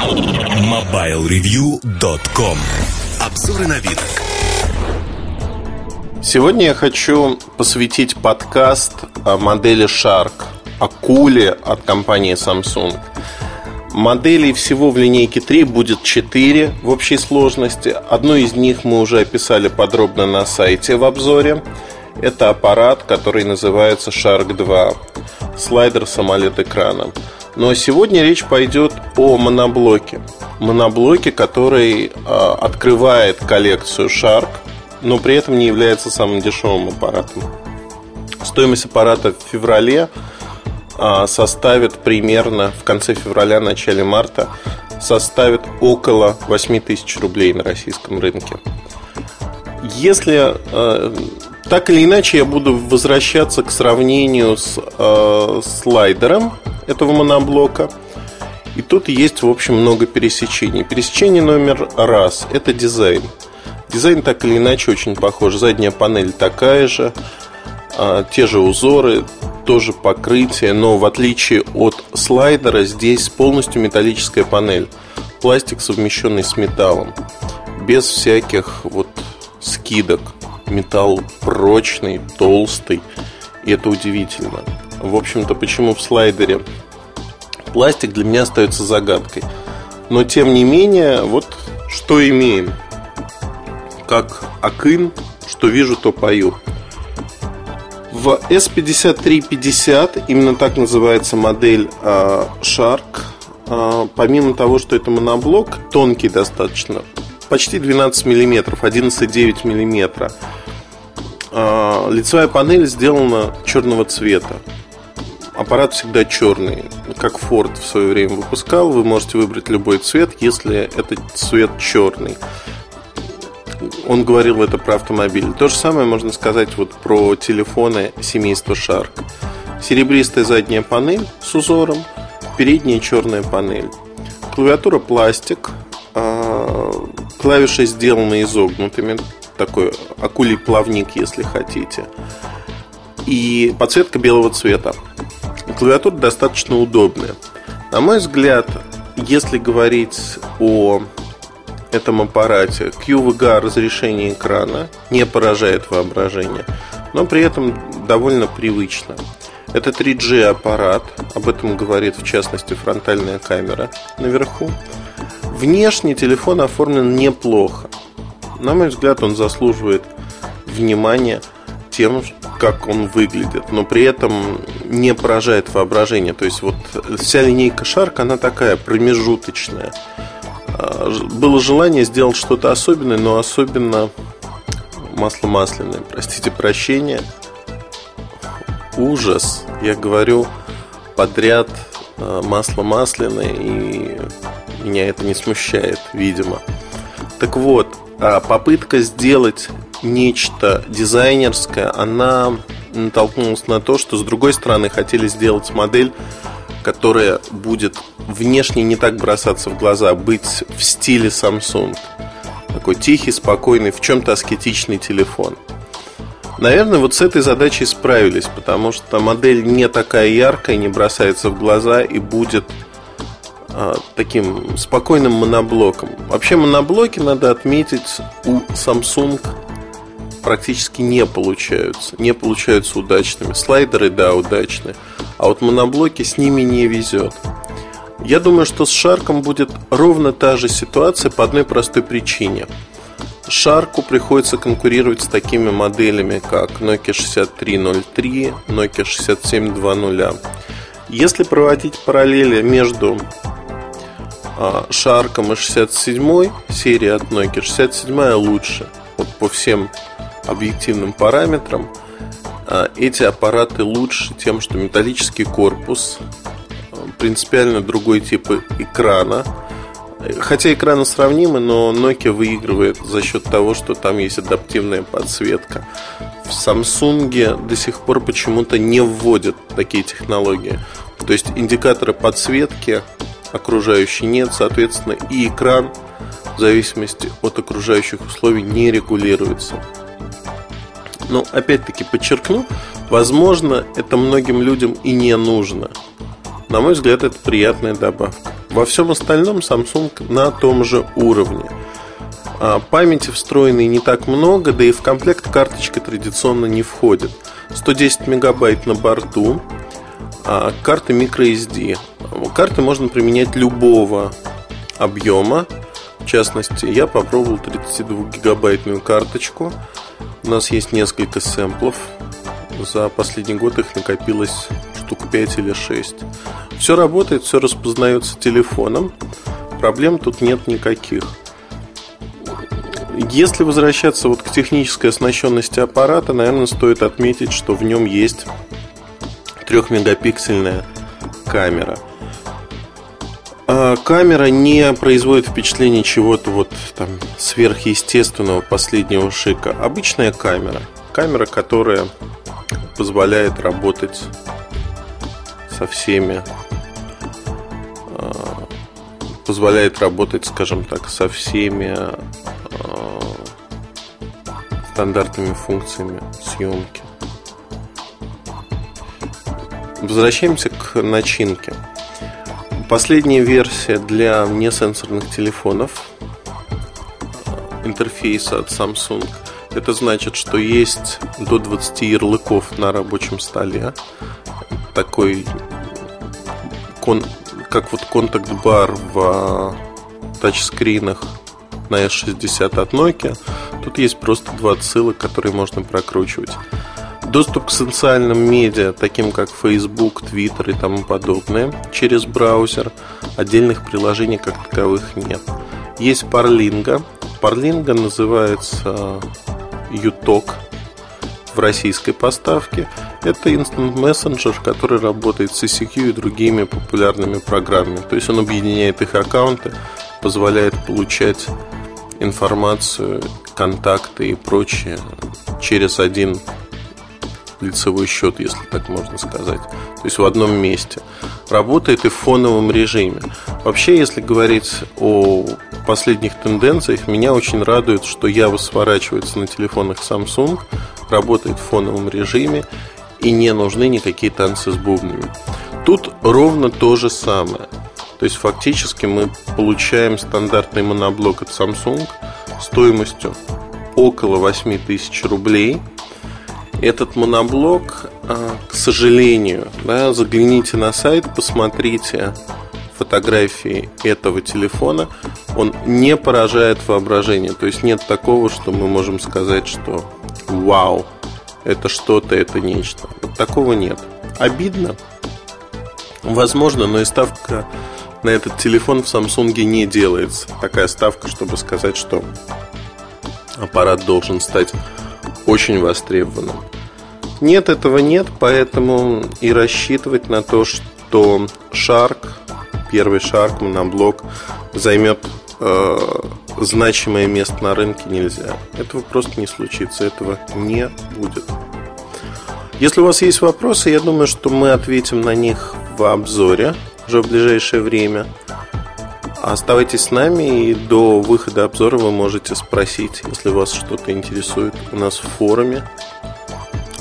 MobileReview.com Обзоры на вид. Сегодня я хочу посвятить подкаст о модели Shark, акуле от компании Samsung. Моделей всего в линейке 3 будет 4 в общей сложности. Одну из них мы уже описали подробно на сайте в обзоре. Это аппарат, который называется Shark 2. Слайдер самолет экрана. Но сегодня речь пойдет о моноблоке. Моноблоке, который э, открывает коллекцию Shark, но при этом не является самым дешевым аппаратом. Стоимость аппарата в феврале э, составит примерно в конце февраля, начале марта составит около 8 тысяч рублей на российском рынке. Если э, так или иначе я буду возвращаться к сравнению с э, слайдером этого моноблока. И тут есть, в общем, много пересечений. Пересечение номер раз – это дизайн. Дизайн так или иначе очень похож. Задняя панель такая же, э, те же узоры, тоже покрытие, но в отличие от слайдера здесь полностью металлическая панель. Пластик, совмещенный с металлом. Без всяких вот скидок металл прочный, толстый, и это удивительно. В общем-то, почему в слайдере пластик для меня остается загадкой. Но тем не менее, вот что имеем. Как Акын, что вижу, то пою. В S5350, именно так называется модель э, Shark, э, помимо того, что это моноблок, тонкий достаточно, почти 12 мм, 11,9 мм. Лицевая панель сделана черного цвета. Аппарат всегда черный. Как Ford в свое время выпускал, вы можете выбрать любой цвет, если этот цвет черный. Он говорил это про автомобиль. То же самое можно сказать вот про телефоны семейства Shark. Серебристая задняя панель с узором, передняя черная панель. Клавиатура пластик, а, Клавиши сделаны изогнутыми, такой акулий плавник, если хотите. И подсветка белого цвета. Клавиатура достаточно удобная. На мой взгляд, если говорить о этом аппарате, QVGA разрешение экрана не поражает воображение, но при этом довольно привычно. Это 3G аппарат, об этом говорит в частности фронтальная камера наверху. Внешне телефон оформлен неплохо. На мой взгляд, он заслуживает внимания тем, как он выглядит, но при этом не поражает воображение. То есть вот вся линейка Shark, она такая промежуточная. А, было желание сделать что-то особенное, но особенно масло масляное. Простите прощения. Ужас. Я говорю подряд а, масло масляное и меня это не смущает, видимо. Так вот, а попытка сделать нечто дизайнерское, она натолкнулась на то, что с другой стороны хотели сделать модель, которая будет внешне не так бросаться в глаза, быть в стиле Samsung. Такой тихий, спокойный, в чем-то аскетичный телефон. Наверное, вот с этой задачей справились, потому что модель не такая яркая, не бросается в глаза и будет а, таким спокойным моноблоком. Вообще моноблоки, надо отметить, у Samsung практически не получаются. Не получаются удачными. Слайдеры, да, удачные. А вот моноблоки с ними не везет. Я думаю, что с Шарком будет ровно та же ситуация по одной простой причине. Шарку приходится конкурировать с такими моделями, как Nokia 6303, Nokia 6720. Если проводить параллели между Шарком и 67 серия от Nokia. 67 лучше. Вот по всем объективным параметрам а, эти аппараты лучше тем, что металлический корпус, а, принципиально другой тип экрана. Хотя экраны сравнимы, но Nokia выигрывает за счет того, что там есть адаптивная подсветка. В Samsung до сих пор почему-то не вводят такие технологии. То есть индикаторы подсветки окружающей нет, соответственно, и экран в зависимости от окружающих условий не регулируется. Но опять-таки подчеркну, возможно, это многим людям и не нужно. На мой взгляд, это приятная добавка. Во всем остальном Samsung на том же уровне. А, памяти встроенной не так много, да и в комплект карточка традиционно не входит. 110 мегабайт на борту, а карта microSD. Карты можно применять любого объема. В частности, я попробовал 32-гигабайтную карточку. У нас есть несколько сэмплов. За последний год их накопилось штук 5 или 6. Все работает, все распознается телефоном. Проблем тут нет никаких. Если возвращаться вот к технической оснащенности аппарата, наверное, стоит отметить, что в нем есть трехмегапиксельная камера. А камера не производит впечатление чего-то вот там сверхъестественного последнего шика. Обычная камера. Камера, которая позволяет работать со всеми а, позволяет работать, скажем так, со всеми стандартными функциями съемки. Возвращаемся к начинке. Последняя версия для несенсорных телефонов интерфейса от Samsung. Это значит, что есть до 20 ярлыков на рабочем столе. Такой как вот контакт-бар в тачскринах на S60 от Nokia. Тут есть просто два ссылок, которые можно прокручивать. Доступ к социальным медиа, таким как Facebook, Twitter и тому подобное, через браузер. Отдельных приложений как таковых нет. Есть Parlinga. Parlinga называется UTalk в российской поставке. Это Instant Messenger, который работает с ICQ и другими популярными программами. То есть он объединяет их аккаунты, позволяет получать информацию, контакты и прочее через один лицевой счет, если так можно сказать. То есть в одном месте. Работает и в фоновом режиме. Вообще, если говорить о последних тенденциях, меня очень радует, что Java сворачивается на телефонах Samsung, работает в фоновом режиме и не нужны никакие танцы с бубнами. Тут ровно то же самое. То есть фактически мы получаем стандартный моноблок от Samsung стоимостью около 8 тысяч рублей. Этот моноблок, а, к сожалению, да, загляните на сайт, посмотрите фотографии этого телефона, он не поражает воображение. То есть нет такого, что мы можем сказать, что вау, это что-то, это нечто. Вот такого нет. Обидно? Возможно, но и ставка на этот телефон в Samsung не делается. Такая ставка, чтобы сказать, что аппарат должен стать очень востребованным. Нет, этого нет, поэтому и рассчитывать на то, что Shark, первый Shark, моноблок, займет э, значимое место на рынке нельзя. Этого просто не случится, этого не будет. Если у вас есть вопросы, я думаю, что мы ответим на них в обзоре уже в ближайшее время. Оставайтесь с нами и до выхода обзора вы можете спросить, если вас что-то интересует у нас в форуме,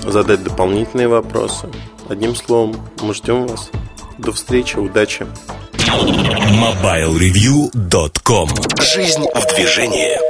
задать дополнительные вопросы. Одним словом, мы ждем вас. До встречи, удачи. MobileReview.com Жизнь в движении